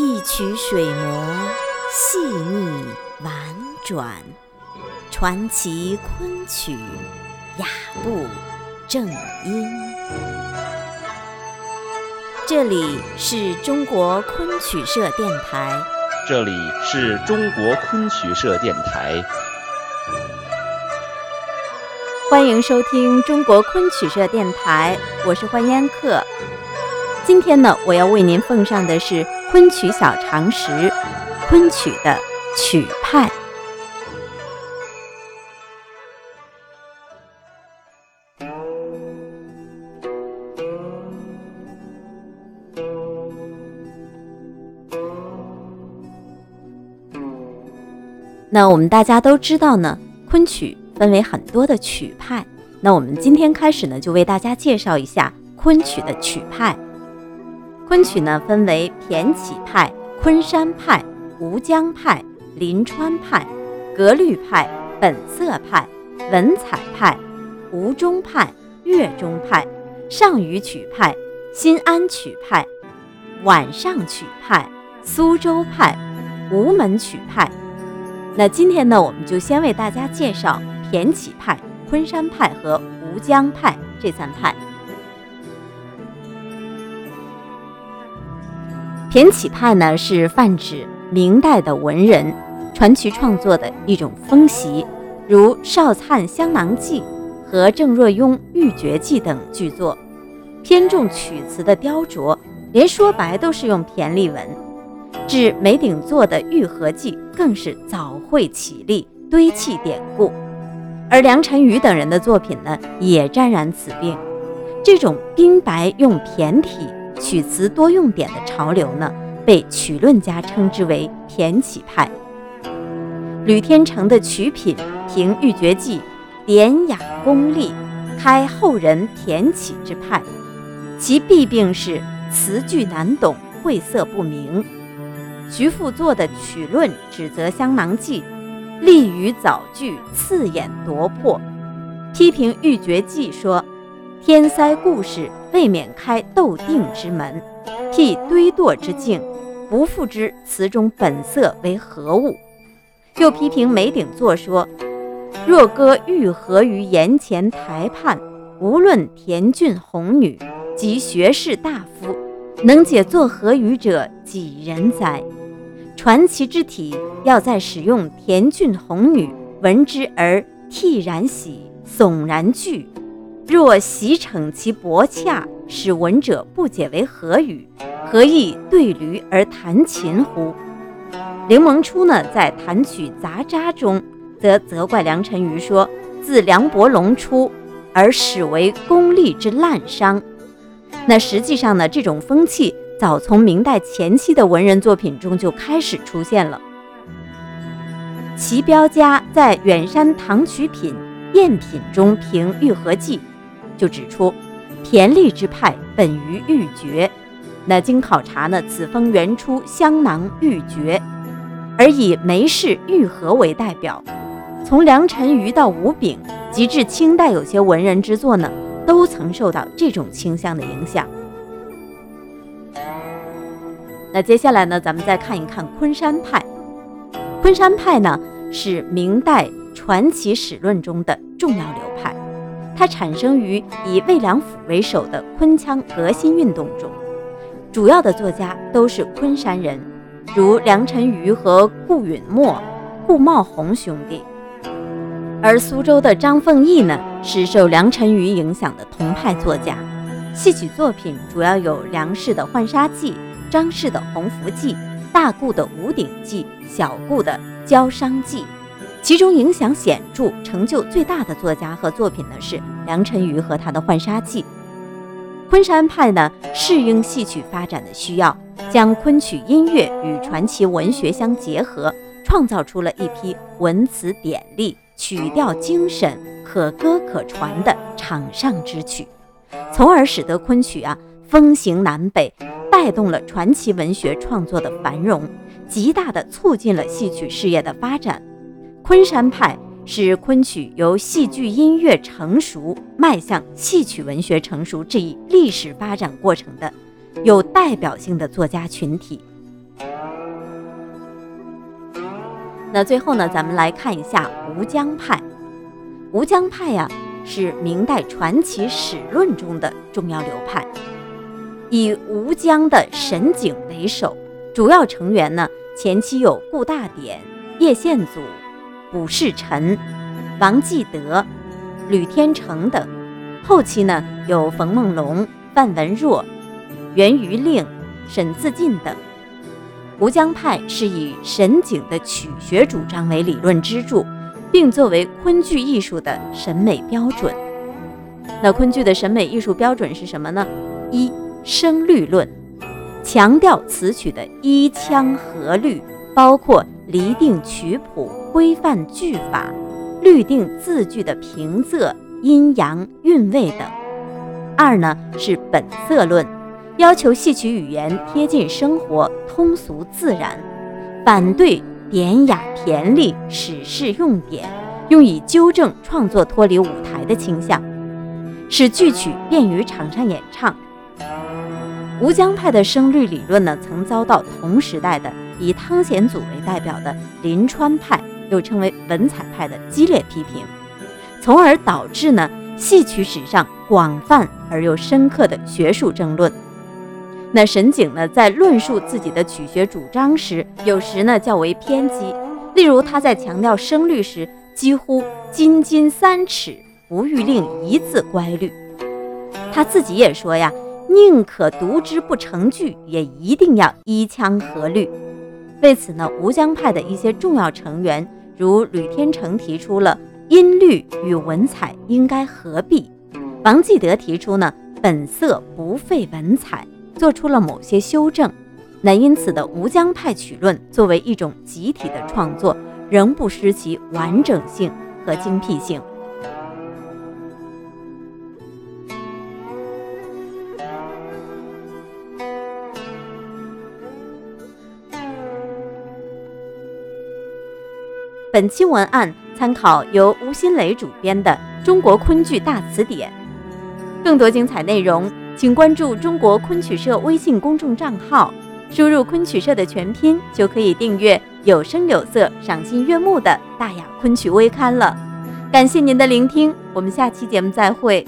一曲水磨细腻婉转，传奇昆曲雅步正音。这里是中国昆曲社电台，这里是中国昆曲社电台，欢迎收听中国昆曲社电台，我是欢烟客。今天呢，我要为您奉上的是昆曲小常识，昆曲的曲派。那我们大家都知道呢，昆曲分为很多的曲派。那我们今天开始呢，就为大家介绍一下昆曲的曲派。昆曲呢分为骈起派、昆山派、吴江派、临川派、格律派、本色派、文采派、吴中派、乐中派、上虞曲派、新安曲派、晚上曲派、苏州派、吴门曲派。那今天呢，我们就先为大家介绍骈起派、昆山派和吴江派这三派。骈起派呢，是泛指明代的文人传奇创作的一种风习，如邵灿《香囊记》和郑若庸《玉绝记》等剧作，偏重曲词的雕琢，连说白都是用骈俪文。至梅鼎作的《玉和记》更是早会起立，堆砌典故，而梁辰宇等人的作品呢，也沾染此病。这种冰白用骈体、曲词多用典的潮流呢，被曲论家称之为骈起派。吕天成的曲品评《玉绝记》，典雅功丽，开后人骈起之派。其弊病是词句难懂，晦涩不明。徐复作的曲论指责《香囊记》利于藻句，刺眼夺魄；批评《玉绝记》说天塞故事未免开斗定之门，辟堆垛之境，不复知词中本色为何物。又批评梅鼎作说若歌玉合于檐前台畔，无论田俊红女及学士大夫，能解作何语者几人哉？传奇之体，要在使用田俊红女，闻之而涕然喜，悚然惧。若习逞其薄洽，使闻者不解为何语，何意对驴而弹琴乎？柠檬初呢，在《弹曲杂渣》中，则责怪梁辰瑜说：“自梁伯龙出，而始为功利之滥觞。”那实际上呢，这种风气。早从明代前期的文人作品中就开始出现了。齐彪家在《远山唐曲品赝品》中评《玉和记》，就指出骈俪之派本于玉珏。那经考察呢，此风原出香囊玉珏，而以梅氏玉和为代表。从梁辰瑜到吴炳，及至清代有些文人之作呢，都曾受到这种倾向的影响。那接下来呢，咱们再看一看昆山派。昆山派呢是明代传奇史论中的重要流派，它产生于以魏良辅为首的昆腔革新运动中，主要的作家都是昆山人，如梁辰瑜和顾允墨、顾茂宏兄弟。而苏州的张凤毅呢，是受梁辰瑜影响的同派作家，戏曲作品主要有梁氏的《浣纱记》。张氏的《鸿福记》，大顾的《吴鼎记》，小顾的《焦商记》，其中影响显著、成就最大的作家和作品呢是梁辰瑜和他的《浣纱记》。昆山派呢适应戏曲发展的需要，将昆曲音乐与传奇文学相结合，创造出了一批文词典丽、曲调精神、可歌可传的场上之曲，从而使得昆曲啊风行南北。带动了传奇文学创作的繁荣，极大地促进了戏曲事业的发展。昆山派是昆曲由戏剧音乐成熟迈向戏曲文学成熟这一历史发展过程的有代表性的作家群体。那最后呢，咱们来看一下吴江派。吴江派呀，是明代传奇史论中的重要流派，以吴江的沈景为首，主要成员呢，前期有顾大典、叶宪祖、卜世臣、王继德、吕天成等；后期呢，有冯梦龙、范文若、袁余令、沈自尽等。吴江派是以沈景的曲学主张为理论支柱，并作为昆剧艺术的审美标准。那昆剧的审美艺术标准是什么呢？一声律论，强调词曲的一腔和律，包括厘定曲谱、规范句法、律定字句的平仄、阴阳、韵味等。二呢是本色论。要求戏曲语言贴近生活、通俗自然，反对典雅骈俪、史事用典，用以纠正创作脱离舞台的倾向，使剧曲便于场上演唱。吴江派的声律理论呢，曾遭到同时代的以汤显祖为代表的临川派，又称为文采派的激烈批评，从而导致呢戏曲史上广泛而又深刻的学术争论。那沈景呢，在论述自己的曲学主张时，有时呢较为偏激。例如，他在强调声律时，几乎斤斤三尺，不欲令一字乖律。他自己也说呀，宁可读之不成句，也一定要一腔合律。为此呢，吴江派的一些重要成员，如吕天成提出了音律与文采应该合璧，王继德提出呢，本色不废文采。做出了某些修正，那因此的吴江派曲论作为一种集体的创作，仍不失其完整性和精辟性。本期文案参考由吴新磊主编的《中国昆剧大词典》，更多精彩内容。请关注中国昆曲社微信公众账号，输入昆曲社的全拼，就可以订阅有声有色、赏心悦目的大雅昆曲微刊了。感谢您的聆听，我们下期节目再会。